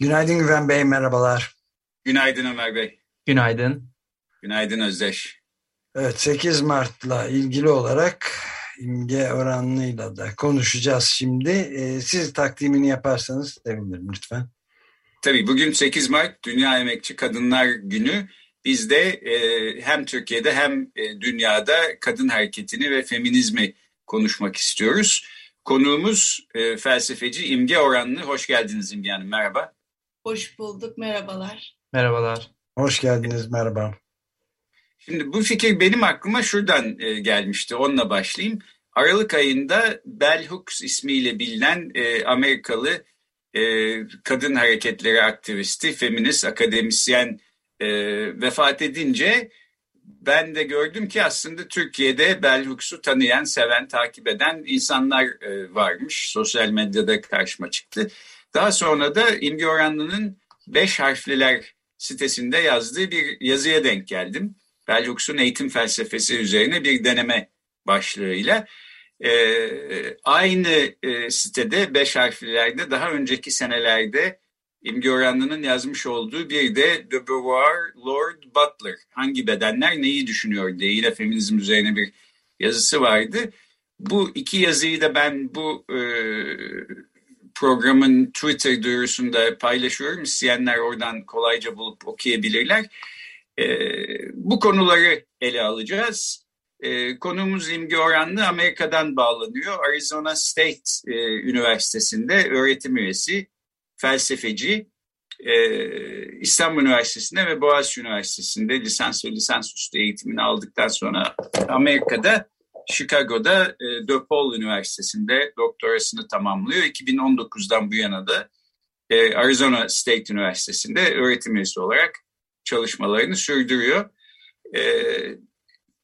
Günaydın Güven Bey, merhabalar. Günaydın Ömer Bey. Günaydın. Günaydın Özdeş. Evet, 8 Mart'la ilgili olarak imge oranıyla da konuşacağız şimdi. Ee, siz takdimini yaparsanız sevinirim lütfen. Tabii bugün 8 Mart Dünya Emekçi Kadınlar Günü. Biz de e, hem Türkiye'de hem e, dünyada kadın hareketini ve feminizmi konuşmak istiyoruz. Konuğumuz e, felsefeci İmge Oranlı. Hoş geldiniz İmge Hanım, merhaba. Hoş bulduk, merhabalar. Merhabalar. Hoş geldiniz, merhaba. Şimdi bu fikir benim aklıma şuradan e, gelmişti, onunla başlayayım. Aralık ayında Bell Hooks ismiyle bilinen e, Amerikalı e, kadın hareketleri aktivisti, feminist, akademisyen e, vefat edince ben de gördüm ki aslında Türkiye'de Bell Hooks'u tanıyan, seven, takip eden insanlar e, varmış. Sosyal medyada karşıma çıktı. Daha sonra da İmge Oranlı'nın Beş Harfliler sitesinde yazdığı bir yazıya denk geldim. Bell Hooks'un eğitim felsefesi üzerine bir deneme başlığıyla. Ee, aynı e, sitede Beş Harfliler'de daha önceki senelerde İmge Oranlı'nın yazmış olduğu bir de De Beauvoir Lord Butler hangi bedenler neyi düşünüyor diye yine feminizm üzerine bir yazısı vardı. Bu iki yazıyı da ben bu e, programın Twitter duyurusunda paylaşıyorum. İsteyenler oradan kolayca bulup okuyabilirler. E, bu konuları ele alacağız. E, konuğumuz İmge Oranlı Amerika'dan bağlanıyor. Arizona State e, Üniversitesi'nde öğretim üyesi felsefeci e, İstanbul Üniversitesi'nde ve Boğaziçi Üniversitesi'nde lisans ve lisansüstü eğitimini aldıktan sonra Amerika'da Chicago'da e, DePaul Üniversitesi'nde doktorasını tamamlıyor. 2019'dan bu yana da e, Arizona State Üniversitesi'nde öğretim üyesi olarak çalışmalarını sürdürüyor. E,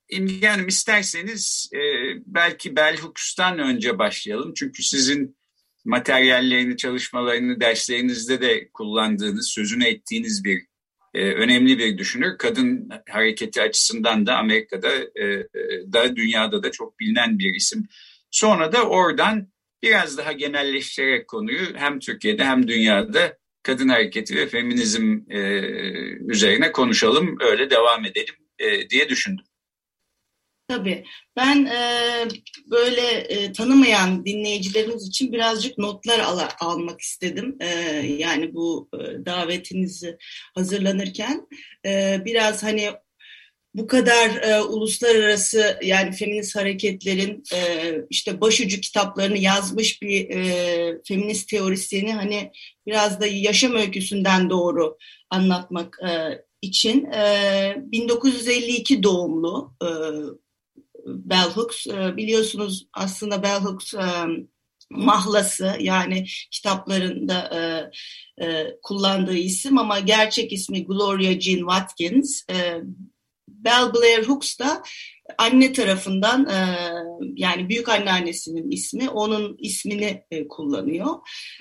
İmge Hanım isterseniz e, belki Bell Hooks'tan önce başlayalım. Çünkü sizin materyallerini, çalışmalarını derslerinizde de kullandığınız, sözünü ettiğiniz bir e, önemli bir düşünür. Kadın hareketi açısından da Amerika'da e, da dünyada da çok bilinen bir isim. Sonra da oradan biraz daha genelleştirerek konuyu hem Türkiye'de hem dünyada kadın hareketi ve feminizm e, üzerine konuşalım, öyle devam edelim diye düşündüm. Tabii. Ben e, böyle e, tanımayan dinleyicilerimiz için birazcık notlar al almak istedim. E, yani bu e, davetinizi hazırlanırken e, biraz hani bu kadar e, uluslararası yani feminist hareketlerin e, işte başucu kitaplarını yazmış bir e, feminist teorisyeni hani biraz da yaşam öyküsünden doğru anlatmak e, için e, 1952 doğumlu e, bell hooks. E, biliyorsunuz aslında bell hooks e, mahlası yani kitaplarında e, e, kullandığı isim ama gerçek ismi Gloria Jean Watkins. E, Bell Blair Hooks da anne tarafından e, yani büyük anneannesinin ismi onun ismini e, kullanıyor.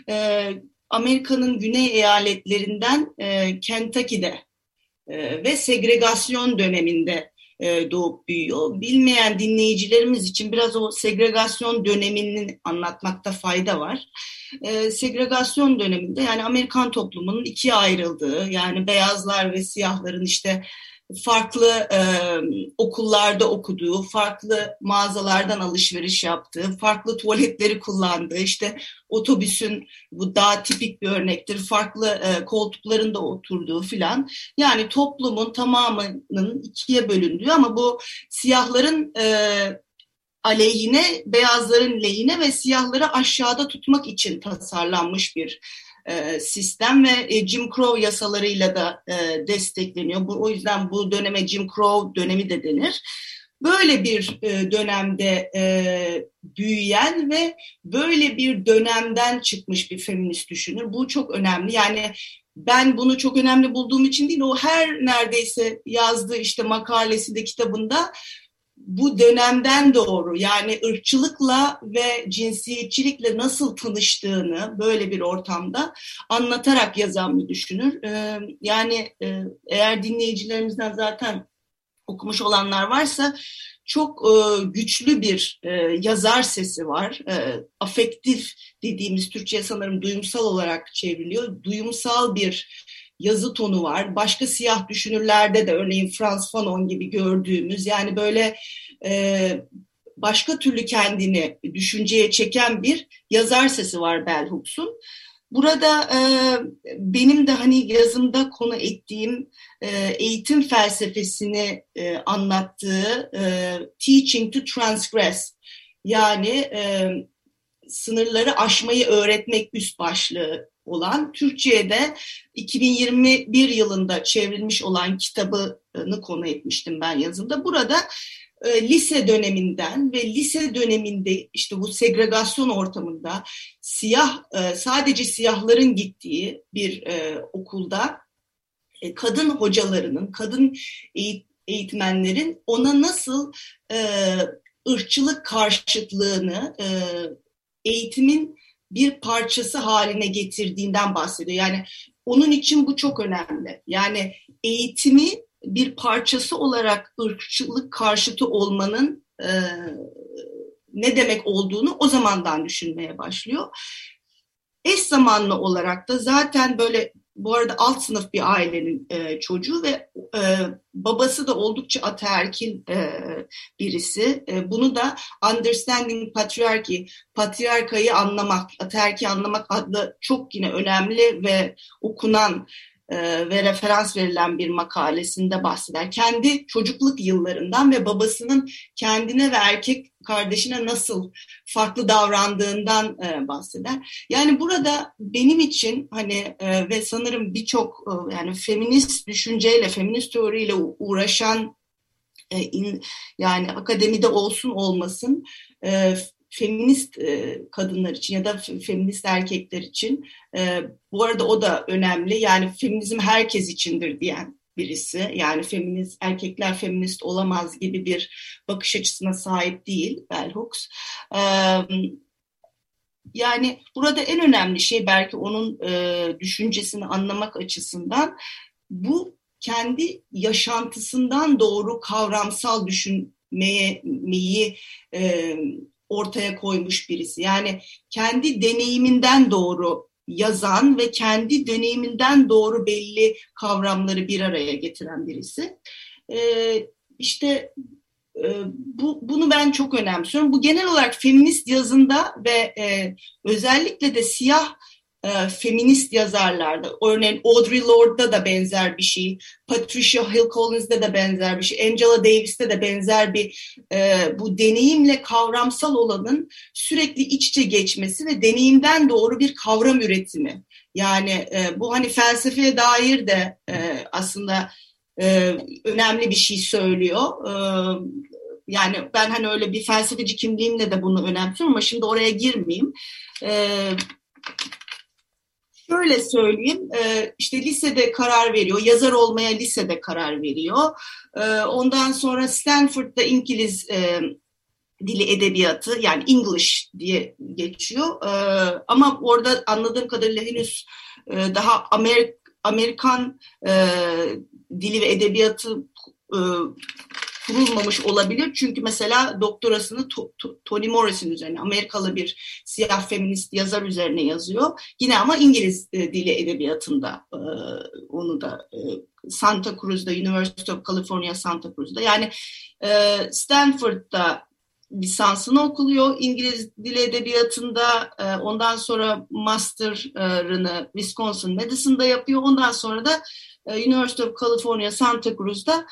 E, Amerika'nın güney eyaletlerinden e, Kentucky'de e, ve segregasyon döneminde e, doğup büyüyor. Bilmeyen dinleyicilerimiz için biraz o segregasyon dönemini anlatmakta fayda var. E, segregasyon döneminde yani Amerikan toplumunun ikiye ayrıldığı yani beyazlar ve siyahların işte farklı e, okullarda okuduğu, farklı mağazalardan alışveriş yaptığı, farklı tuvaletleri kullandığı, işte otobüsün bu daha tipik bir örnektir, farklı e, koltuklarında oturduğu filan. Yani toplumun tamamının ikiye bölündüğü ama bu siyahların e, aleyhine, beyazların lehine ve siyahları aşağıda tutmak için tasarlanmış bir e, sistem ve e, Jim Crow yasalarıyla da e, destekleniyor. Bu, o yüzden bu döneme Jim Crow dönemi de denir. böyle bir dönemde büyüyen ve böyle bir dönemden çıkmış bir feminist düşünür. Bu çok önemli. Yani ben bunu çok önemli bulduğum için değil, o her neredeyse yazdığı işte makalesinde, kitabında bu dönemden doğru yani ırkçılıkla ve cinsiyetçilikle nasıl tanıştığını böyle bir ortamda anlatarak yazan bir düşünür. Ee, yani e, eğer dinleyicilerimizden zaten okumuş olanlar varsa çok e, güçlü bir e, yazar sesi var. Afektif dediğimiz Türkçe sanırım duyumsal olarak çevriliyor. Duyumsal bir yazı tonu var. Başka siyah düşünürlerde de örneğin Frans Fanon gibi gördüğümüz yani böyle e, başka türlü kendini düşünceye çeken bir yazar sesi var Bell Hooks'un. Burada e, benim de hani yazımda konu ettiğim e, eğitim felsefesini e, anlattığı e, Teaching to Transgress yani e, sınırları aşmayı öğretmek üst başlığı olan Türkçe'de 2021 yılında çevrilmiş olan kitabını konu etmiştim ben yazımda. Burada e, lise döneminden ve lise döneminde işte bu segregasyon ortamında siyah e, sadece siyahların gittiği bir e, okulda kadın hocalarının, kadın eğitmenlerin ona nasıl ırkçılık karşıtlığını eğitimin bir parçası haline getirdiğinden bahsediyor. Yani onun için bu çok önemli. Yani eğitimi bir parçası olarak ırkçılık karşıtı olmanın e, ne demek olduğunu o zamandan düşünmeye başlıyor. Eş zamanlı olarak da zaten böyle bu arada alt sınıf bir ailenin e, çocuğu ve e, babası da oldukça ataerkil e, birisi. E, bunu da Understanding Patriarchy, patriarkayı anlamak, ataerki anlamak adlı çok yine önemli ve okunan ve referans verilen bir makalesinde bahseder. Kendi çocukluk yıllarından ve babasının kendine ve erkek kardeşine nasıl farklı davrandığından e, bahseder. Yani burada benim için hani e, ve sanırım birçok yani feminist düşünceyle, feminist teoriyle uğraşan yani akademide olsun olmasın feminist e, kadınlar için ya da feminist erkekler için e, bu arada o da önemli yani feminizm herkes içindir diyen birisi yani feminist erkekler feminist olamaz gibi bir bakış açısına sahip değil Bell Hooks. E, yani burada en önemli şey belki onun e, düşüncesini anlamak açısından bu kendi yaşantısından doğru kavramsal düşünmeyi e, ortaya koymuş birisi. Yani kendi deneyiminden doğru yazan ve kendi deneyiminden doğru belli kavramları bir araya getiren birisi. Ee, işte e, bu, bunu ben çok önemsiyorum. Bu genel olarak feminist yazında ve e, özellikle de siyah e, feminist yazarlarda. Örneğin Audre Lorde'da da benzer bir şey. Patricia Hill Collins'de de benzer bir şey. Angela Davis'te de benzer bir e, bu deneyimle kavramsal olanın sürekli iç içe geçmesi ve deneyimden doğru bir kavram üretimi. Yani e, bu hani felsefeye dair de e, aslında e, önemli bir şey söylüyor. E, yani ben hani öyle bir felsefeci kimliğimle de bunu önemsiyorum ama şimdi oraya girmeyeyim. E, Şöyle söyleyeyim, e, işte lisede karar veriyor, yazar olmaya lisede karar veriyor. E, ondan sonra Stanford'da İngiliz e, dili edebiyatı yani English diye geçiyor. Ama orada anladığım kadarıyla henüz daha Amerik Amerikan dili ve edebiyatı kurulmamış olabilir. Çünkü mesela doktorasını to, to, Toni Morrison üzerine, Amerikalı bir siyah feminist yazar üzerine yazıyor. Yine ama İngiliz e, dili edebiyatında e, onu da e, Santa Cruz'da, University of California Santa Cruz'da. Yani e, Stanford'da lisansını okuluyor İngiliz dili edebiyatında. E, ondan sonra master'ını Wisconsin Madison'da yapıyor. Ondan sonra da e, University of California Santa Cruz'da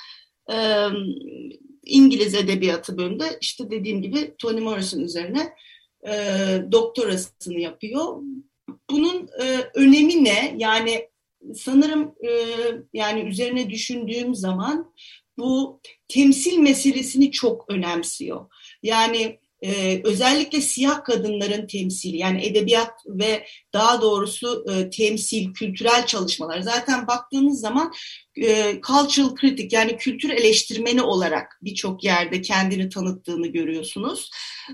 e, İngiliz Edebiyatı bölümünde işte dediğim gibi Toni Morrison üzerine e, doktorasını yapıyor. Bunun e, önemi ne? Yani sanırım e, yani üzerine düşündüğüm zaman bu temsil meselesini çok önemsiyor. Yani e, özellikle siyah kadınların temsili yani edebiyat ve daha doğrusu e, temsil, kültürel çalışmalar. Zaten baktığınız zaman e, cultural critic yani kültür eleştirmeni olarak birçok yerde kendini tanıttığını görüyorsunuz.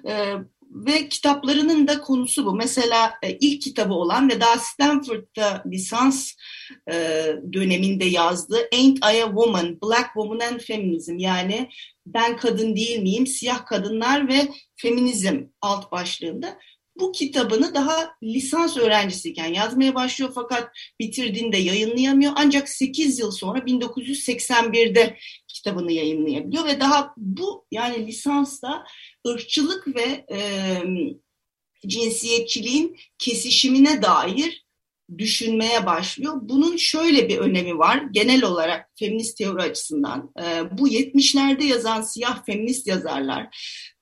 E, ve kitaplarının da konusu bu. Mesela e, ilk kitabı olan ve daha Stanford'da lisans e, döneminde yazdığı Ain't I a Woman, Black Woman and Feminism yani ben kadın değil miyim, siyah kadınlar ve feminizm alt başlığında bu kitabını daha lisans öğrencisiyken yazmaya başlıyor fakat bitirdiğinde yayınlayamıyor. Ancak 8 yıl sonra 1981'de kitabını yayınlayabiliyor ve daha bu yani lisansta ırkçılık ve e, cinsiyetçiliğin kesişimine dair düşünmeye başlıyor. Bunun şöyle bir önemi var genel olarak feminist teori açısından. E, bu 70'lerde yazan siyah feminist yazarlar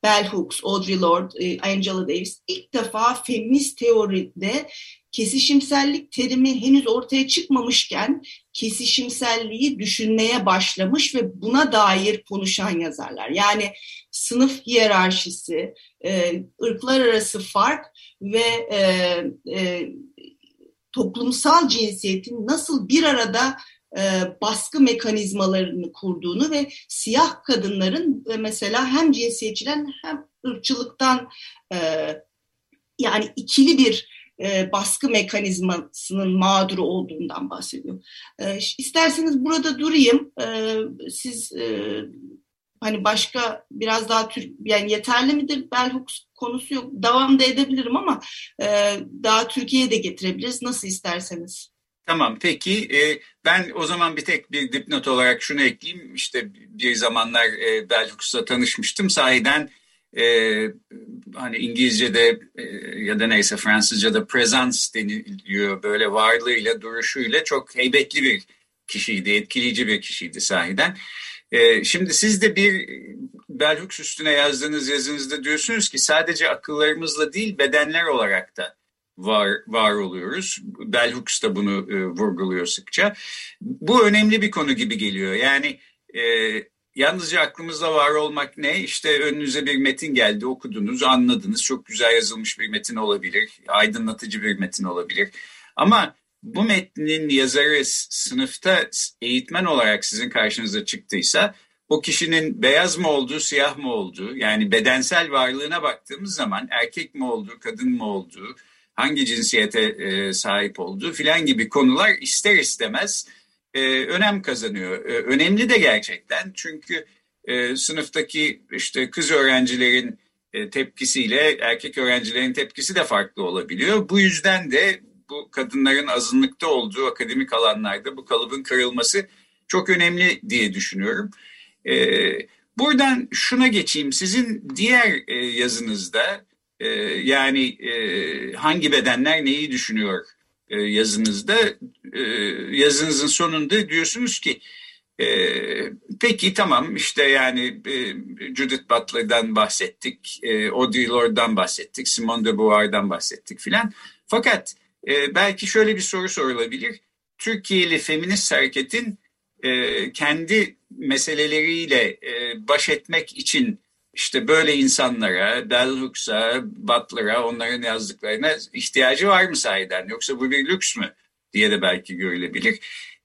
Bell Hooks, Audre Lorde, e, Angela Davis ilk defa feminist teoride kesişimsellik terimi henüz ortaya çıkmamışken kesişimselliği düşünmeye başlamış ve buna dair konuşan yazarlar. Yani sınıf hiyerarşisi, e, ırklar arası fark ve e, toplumsal cinsiyetin nasıl bir arada e, baskı mekanizmalarını kurduğunu ve siyah kadınların e, mesela hem cinsiyetçiden hem ırkçılıktan e, yani ikili bir e, baskı mekanizmasının mağduru olduğundan bahsediyor. E, isterseniz burada durayım. E, siz e, hani başka biraz daha Türk yani yeterli midir bell hooks konusu yok. Devam da edebilirim ama e, daha Türkiye'ye de getirebiliriz. Nasıl isterseniz. Tamam peki e, ben o zaman bir tek bir dipnot olarak şunu ekleyeyim işte bir zamanlar e, bell hooks'la tanışmıştım sahiden e, hani İngilizce'de e, ya da neyse Fransızca'da presence deniliyor böyle varlığıyla duruşuyla çok heybetli bir kişiydi etkileyici bir kişiydi sahiden. E, şimdi siz de bir bell hooks üstüne yazdığınız yazınızda diyorsunuz ki sadece akıllarımızla değil bedenler olarak da var, var oluyoruz. Bell Hooks da bunu e, vurguluyor sıkça. Bu önemli bir konu gibi geliyor. Yani e, yalnızca aklımızda var olmak ne? İşte önünüze bir metin geldi, okudunuz, anladınız. Çok güzel yazılmış bir metin olabilir, aydınlatıcı bir metin olabilir. Ama bu metnin yazarı sınıfta eğitmen olarak sizin karşınıza çıktıysa o kişinin beyaz mı olduğu, siyah mı olduğu, yani bedensel varlığına baktığımız zaman erkek mi olduğu, kadın mı olduğu, hangi cinsiyete e, sahip olduğu filan gibi konular ister istemez e, önem kazanıyor. E, önemli de gerçekten çünkü e, sınıftaki işte kız öğrencilerin e, tepkisiyle erkek öğrencilerin tepkisi de farklı olabiliyor. Bu yüzden de bu kadınların azınlıkta olduğu akademik alanlarda bu kalıbın kırılması çok önemli diye düşünüyorum. E, buradan şuna geçeyim. Sizin diğer e, yazınızda e, yani e, hangi bedenler neyi düşünüyor e, yazınızda e, yazınızın sonunda diyorsunuz ki e, peki tamam işte yani e, Judith Butler'dan bahsettik, e, Audre Lorde'dan bahsettik, Simone de Beauvoir'dan bahsettik filan. Fakat e, belki şöyle bir soru sorulabilir. Türkiye'li feminist hareketin e, kendi meseleleriyle e, baş etmek için işte böyle insanlara, Bell Hooks'a, Butler'a, onların yazdıklarına ihtiyacı var mı sahiden? Yoksa bu bir lüks mü diye de belki görülebilir.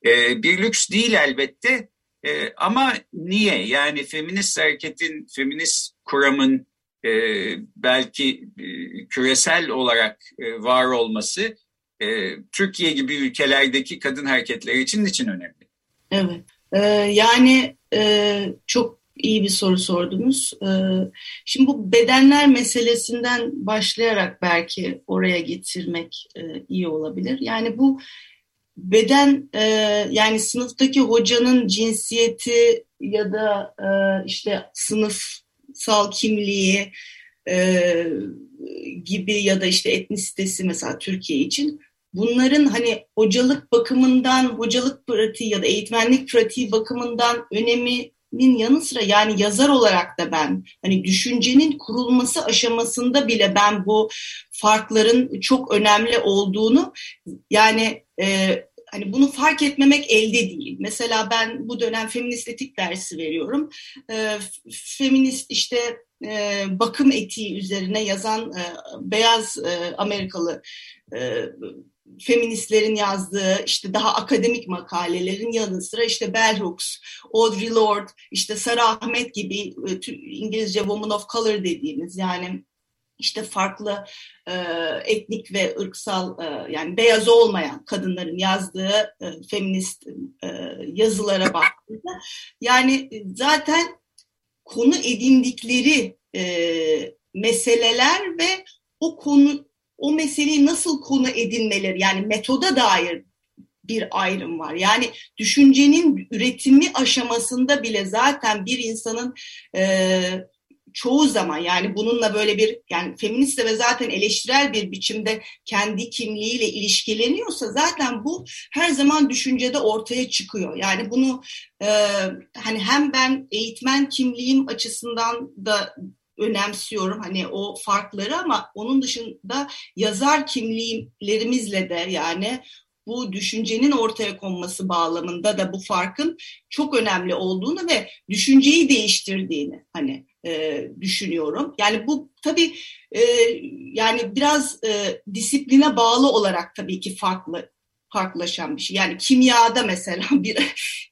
E, bir lüks değil elbette e, ama niye? Yani feminist hareketin, feminist kuramın e, belki e, küresel olarak e, var olması e, Türkiye gibi ülkelerdeki kadın hareketleri için için önemli? Evet. Ee, yani e, çok iyi bir soru sordunuz. Ee, şimdi bu bedenler meselesinden başlayarak belki oraya getirmek e, iyi olabilir. Yani bu beden e, yani sınıftaki hocanın cinsiyeti ya da e, işte sınıfsal kimliği gibi ya da işte etnisitesi mesela Türkiye için bunların hani hocalık bakımından, hocalık pratiği ya da eğitmenlik pratiği bakımından önemi nin yanı sıra yani yazar olarak da ben hani düşüncenin kurulması aşamasında bile ben bu farkların çok önemli olduğunu yani e, hani bunu fark etmemek elde değil. Mesela ben bu dönem feminist etik dersi veriyorum. E, feminist işte e, bakım etiği üzerine yazan e, beyaz e, Amerikalı feministlerin yazdığı işte daha akademik makalelerin yanı sıra işte Bell Hooks, Audre Lorde, işte Sarah Ahmet gibi e, İngilizce Woman of Color dediğimiz yani işte farklı e, etnik ve ırksal e, yani beyaz olmayan kadınların yazdığı e, feminist e, yazılara baktığında yani zaten konu edindikleri e, meseleler ve o konu o meseleyi nasıl konu edinmeleri yani metoda dair bir ayrım var. Yani düşüncenin üretimi aşamasında bile zaten bir insanın e, çoğu zaman yani bununla böyle bir yani feminist ve zaten eleştirel bir biçimde kendi kimliğiyle ilişkileniyorsa zaten bu her zaman düşüncede ortaya çıkıyor. Yani bunu e, hani hem ben eğitmen kimliğim açısından da önemsiyorum hani o farkları ama onun dışında yazar kimliklerimizle de yani bu düşüncenin ortaya konması bağlamında da bu farkın çok önemli olduğunu ve düşünceyi değiştirdiğini hani e, düşünüyorum. Yani bu tabii e, yani biraz e, disipline bağlı olarak tabii ki farklı farklılaşan bir şey. Yani kimyada mesela bir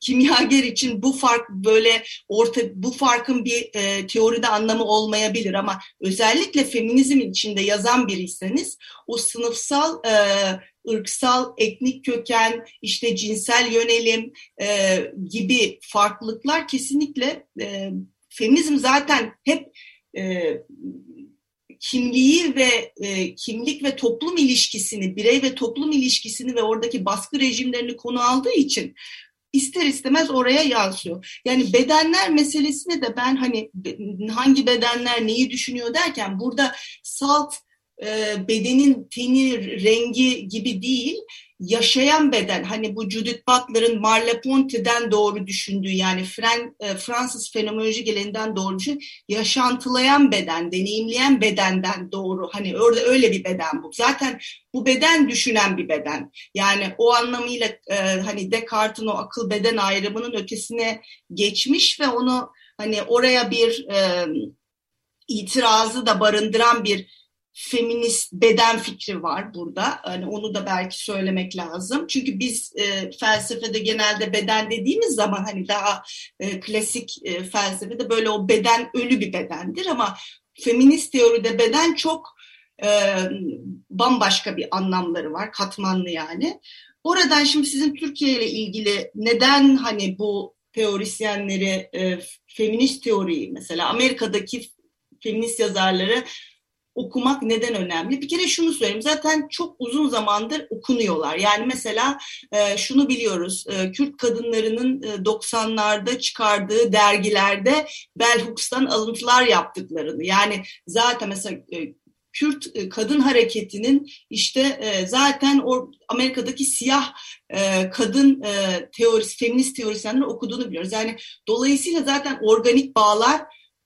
kimyager için bu fark böyle orta bu farkın bir e, teoride anlamı olmayabilir ama özellikle feminizmin içinde yazan biriyseniz o sınıfsal e, ırksal, etnik köken, işte cinsel yönelim e, gibi farklılıklar kesinlikle e, feminizm zaten hep e, kimliği ve e, kimlik ve toplum ilişkisini, birey ve toplum ilişkisini ve oradaki baskı rejimlerini konu aldığı için ister istemez oraya yansıyor. Yani bedenler meselesine de ben hani hangi bedenler neyi düşünüyor derken burada salt e, bedenin teni, rengi gibi değil, yaşayan beden hani bu Judith Butler'ın Merleau-Ponty'den doğru düşündüğü yani Fren, e, Fransız fenomenoloji geleneğinden doğru düşün yaşantılayan beden, deneyimleyen bedenden doğru hani orada öyle bir beden bu. Zaten bu beden düşünen bir beden. Yani o anlamıyla e, hani Descartes'in o akıl beden ayrımının ötesine geçmiş ve onu hani oraya bir e, itirazı da barındıran bir feminist beden fikri var burada. Hani onu da belki söylemek lazım. Çünkü biz e, felsefede genelde beden dediğimiz zaman hani daha e, klasik e, felsefede böyle o beden ölü bir bedendir ama feminist teoride beden çok e, bambaşka bir anlamları var. Katmanlı yani. Oradan şimdi sizin Türkiye ile ilgili neden hani bu teorisyenleri e, feminist teoriyi mesela Amerika'daki feminist yazarları okumak neden önemli? Bir kere şunu söyleyeyim. Zaten çok uzun zamandır okunuyorlar. Yani mesela e, şunu biliyoruz. E, Kürt kadınlarının e, 90'larda çıkardığı dergilerde Bell alıntılar yaptıklarını. Yani zaten mesela e, Kürt e, kadın hareketinin işte e, zaten o Amerika'daki siyah e, kadın teorisi, feminist teorisyenlerin okuduğunu biliyoruz. Yani dolayısıyla zaten organik bağlar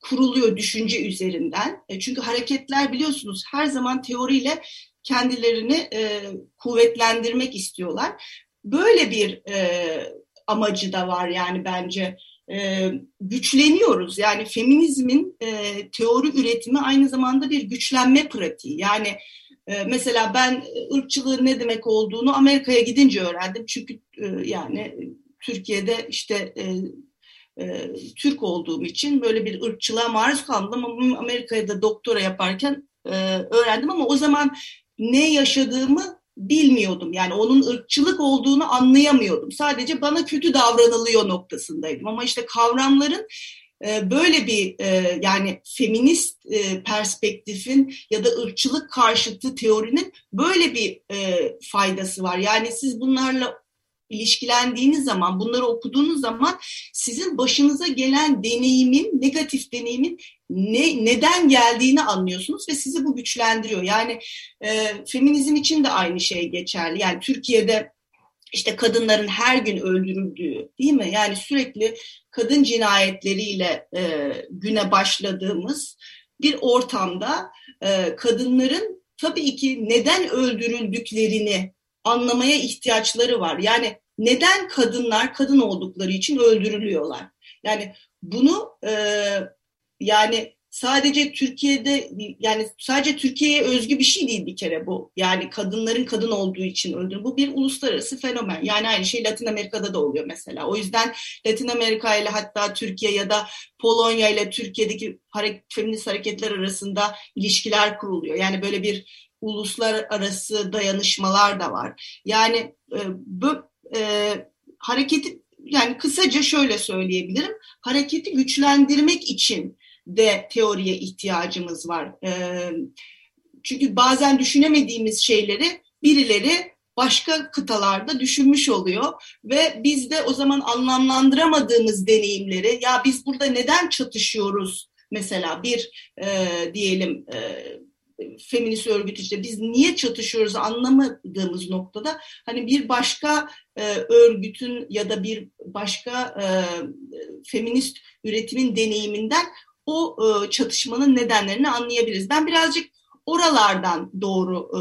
kuruluyor düşünce üzerinden. E, çünkü hareketler biliyorsunuz her zaman teoriyle kendilerini e, kuvvetlendirmek istiyorlar. Böyle bir e, amacı da var yani bence e, güçleniyoruz. Yani feminizmin e, teori üretimi aynı zamanda bir güçlenme pratiği. Yani e, mesela ben ırkçılığın ne demek olduğunu Amerika'ya gidince öğrendim. Çünkü e, yani Türkiye'de işte e, e, Türk olduğum için böyle bir ırkçılığa maruz kaldım ama Amerika'da da doktora yaparken e, öğrendim ama o zaman ne yaşadığımı bilmiyordum. Yani onun ırkçılık olduğunu anlayamıyordum. Sadece bana kötü davranılıyor noktasındaydım. Ama işte kavramların e, böyle bir e, yani feminist e, perspektifin ya da ırkçılık karşıtı teorinin böyle bir faydası var. Yani siz bunlarla ilişkilendiğiniz zaman, bunları okuduğunuz zaman sizin başınıza gelen deneyimin, negatif deneyimin ne, neden geldiğini anlıyorsunuz ve sizi bu güçlendiriyor. Yani e, feminizm için de aynı şey geçerli. Yani Türkiye'de işte kadınların her gün öldürüldüğü değil mi? Yani sürekli kadın cinayetleriyle e, güne başladığımız bir ortamda e, kadınların tabii ki neden öldürüldüklerini anlamaya ihtiyaçları var. Yani neden kadınlar kadın oldukları için öldürülüyorlar? Yani bunu e, yani sadece Türkiye'de yani sadece Türkiye'ye özgü bir şey değil bir kere bu. Yani kadınların kadın olduğu için öldürülüyor. Bu bir uluslararası fenomen. Yani aynı şey Latin Amerika'da da oluyor mesela. O yüzden Latin Amerika ile hatta Türkiye ya da Polonya ile Türkiye'deki hareket, feminist hareketler arasında ilişkiler kuruluyor. Yani böyle bir uluslararası dayanışmalar da var. Yani e, bu e, hareketi yani kısaca şöyle söyleyebilirim. Hareketi güçlendirmek için de teoriye ihtiyacımız var. E, çünkü bazen düşünemediğimiz şeyleri birileri başka kıtalarda düşünmüş oluyor ve biz de o zaman anlamlandıramadığımız deneyimleri ya biz burada neden çatışıyoruz mesela bir e, diyelim e, feminist örgüt işte biz niye çatışıyoruz anlamadığımız noktada hani bir başka e, örgütün ya da bir başka e, feminist üretimin deneyiminden o e, çatışmanın nedenlerini anlayabiliriz. Ben birazcık oralardan doğru e,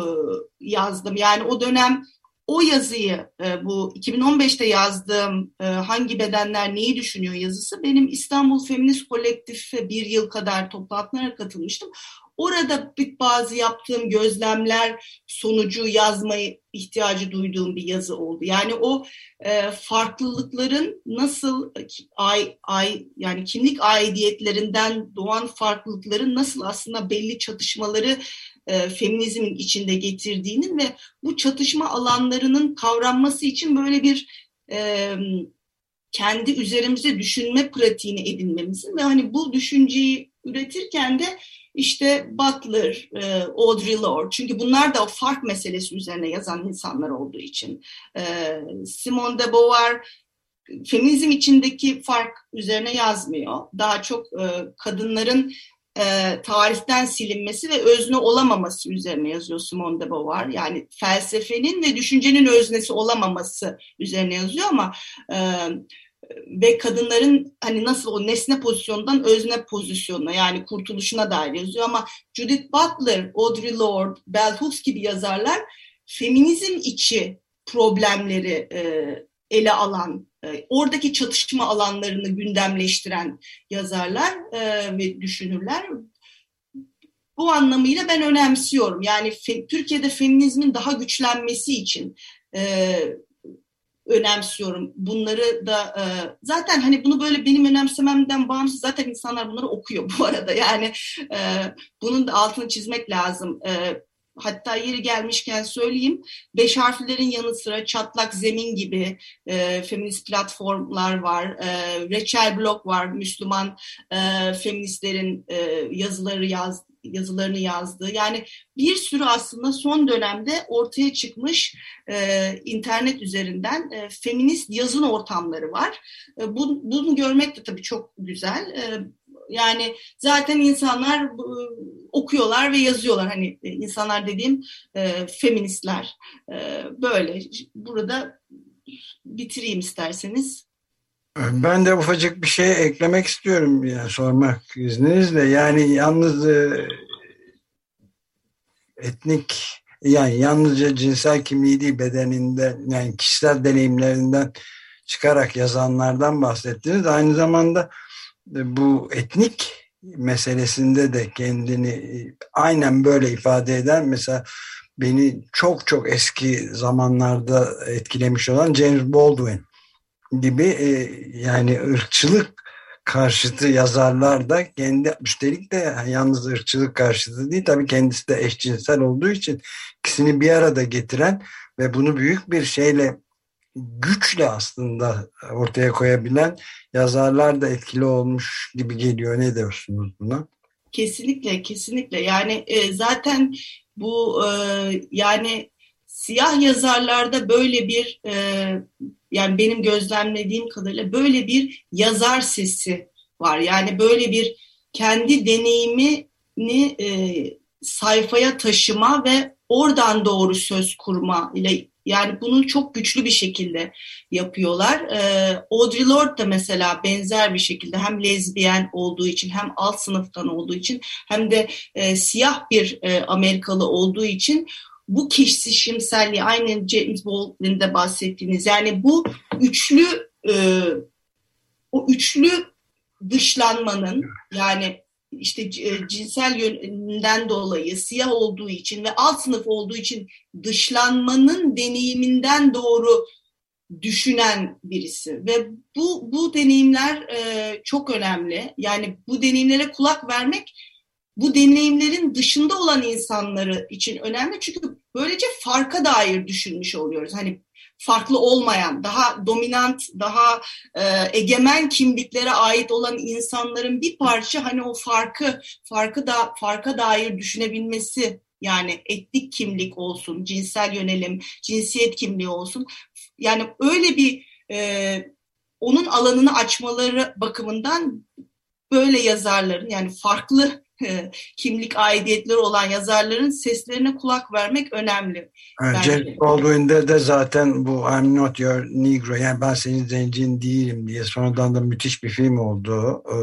yazdım. Yani o dönem o yazıyı e, bu 2015'te yazdığım e, hangi bedenler neyi düşünüyor yazısı benim İstanbul Feminist Kolektif'e bir yıl kadar toplantılara katılmıştım. Orada bazı yaptığım gözlemler sonucu yazmayı ihtiyacı duyduğum bir yazı oldu. Yani o e, farklılıkların nasıl ay, ay yani kimlik aidiyetlerinden doğan farklılıkların nasıl aslında belli çatışmaları e, feminizmin içinde getirdiğinin ve bu çatışma alanlarının kavranması için böyle bir e, kendi üzerimize düşünme pratiğini edinmemizin ve hani bu düşünceyi üretirken de işte Butler, e, Audre Lorde çünkü bunlar da o fark meselesi üzerine yazan insanlar olduğu için. E, Simone de Beauvoir feminizm içindeki fark üzerine yazmıyor. Daha çok e, kadınların e, tarihten silinmesi ve özne olamaması üzerine yazıyor Simone de Beauvoir. Yani felsefenin ve düşüncenin öznesi olamaması üzerine yazıyor ama e, ve kadınların hani nasıl o nesne pozisyonundan özne pozisyonuna yani kurtuluşuna dair yazıyor ama Judith Butler, Audre Lorde, Bell Hooks gibi yazarlar feminizm içi problemleri e, ele alan, oradaki çatışma alanlarını gündemleştiren yazarlar e, ve düşünürler. Bu anlamıyla ben önemsiyorum. Yani Türkiye'de feminizmin daha güçlenmesi için e, önemsiyorum. Bunları da e, zaten hani bunu böyle benim önemsememden bağımsız zaten insanlar bunları okuyor bu arada. Yani e, bunun da altını çizmek lazım. E, hatta yeri gelmişken söyleyeyim beş harflerin yanı sıra çatlak zemin gibi e, feminist platformlar var. E, Rachel Block var Müslüman e, feministlerin e, yazıları yaz, yazılarını yazdı. Yani bir sürü aslında son dönemde ortaya çıkmış e, internet üzerinden e, feminist yazın ortamları var. E, bu, bunu görmek de tabii çok güzel. E, yani zaten insanlar okuyorlar ve yazıyorlar. Hani e, insanlar dediğim e, feministler e, böyle. Burada bitireyim isterseniz. Ben de ufacık bir şey eklemek istiyorum yani sormak izninizle. Yani yalnız etnik yani yalnızca cinsel kimliği değil bedeninden yani kişisel deneyimlerinden çıkarak yazanlardan bahsettiniz. Aynı zamanda bu etnik meselesinde de kendini e, aynen böyle ifade eden mesela beni çok çok eski zamanlarda etkilemiş olan James Baldwin gibi e, yani ırkçılık karşıtı yazarlar da kendi üstelik de yalnız ırkçılık karşıtı değil tabii kendisi de eşcinsel olduğu için ikisini bir arada getiren ve bunu büyük bir şeyle güçle aslında ortaya koyabilen yazarlar da etkili olmuş gibi geliyor. Ne diyorsunuz buna? Kesinlikle, kesinlikle. Yani e, zaten bu e, yani siyah yazarlarda böyle bir e, yani benim gözlemlediğim kadarıyla böyle bir yazar sesi var. Yani böyle bir kendi deneyimini e, sayfaya taşıma ve oradan doğru söz kurma ile yani bunu çok güçlü bir şekilde yapıyorlar. Ee, Audre Lorde da mesela benzer bir şekilde hem lezbiyen olduğu için hem alt sınıftan olduğu için hem de e, siyah bir e, Amerikalı olduğu için bu kişisişimselliği aynen James Baldwin'de bahsettiğiniz yani bu üçlü e, o üçlü dışlanmanın yani işte e, cinsel yönden dolayı siyah olduğu için ve alt sınıf olduğu için dışlanmanın deneyiminden doğru düşünen birisi ve bu bu deneyimler e, çok önemli. Yani bu deneyimlere kulak vermek bu deneyimlerin dışında olan insanları için önemli çünkü böylece farka dair düşünmüş oluyoruz. Hani farklı olmayan, daha dominant, daha e, egemen kimliklere ait olan insanların bir parça hani o farkı farkı da farka dair düşünebilmesi yani etnik kimlik olsun, cinsel yönelim, cinsiyet kimliği olsun. Yani öyle bir e, onun alanını açmaları bakımından böyle yazarların yani farklı kimlik aidiyetleri olan yazarların seslerine kulak vermek önemli. James Baldwin'de de zaten bu I'm not your negro yani ben senin zencin değilim diye sonradan da müthiş bir film oldu. E,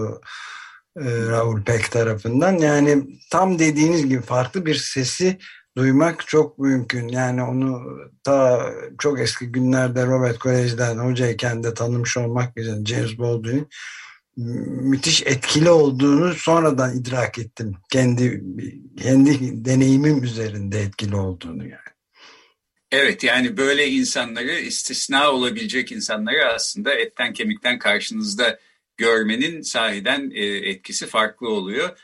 e, Raul Peck tarafından. Yani tam dediğiniz gibi farklı bir sesi duymak çok mümkün. Yani onu ta çok eski günlerde Robert Kolej'den hocayken de tanımış olmak üzere James Baldwin'in müthiş etkili olduğunu sonradan idrak ettim. Kendi kendi deneyimim üzerinde etkili olduğunu yani. Evet yani böyle insanları istisna olabilecek insanları aslında etten kemikten karşınızda görmenin sahiden e, etkisi farklı oluyor.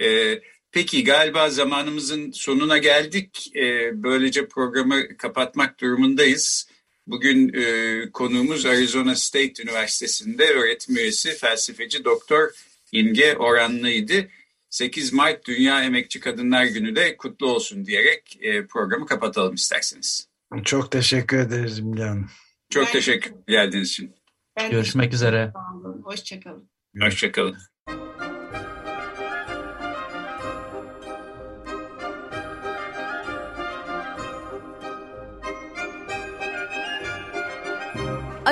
E, peki galiba zamanımızın sonuna geldik. E, böylece programı kapatmak durumundayız. Bugün e, konuğumuz Arizona State Üniversitesi'nde öğretim üyesi felsefeci doktor İmge Oranlı'ydı. 8 Mart Dünya Emekçi Kadınlar Günü de kutlu olsun diyerek e, programı kapatalım isterseniz. Çok teşekkür ederiz Hanım. Çok ben teşekkür geldiğiniz için. Ben Görüşmek üzere. Hoşçakalın. Hoşçakalın.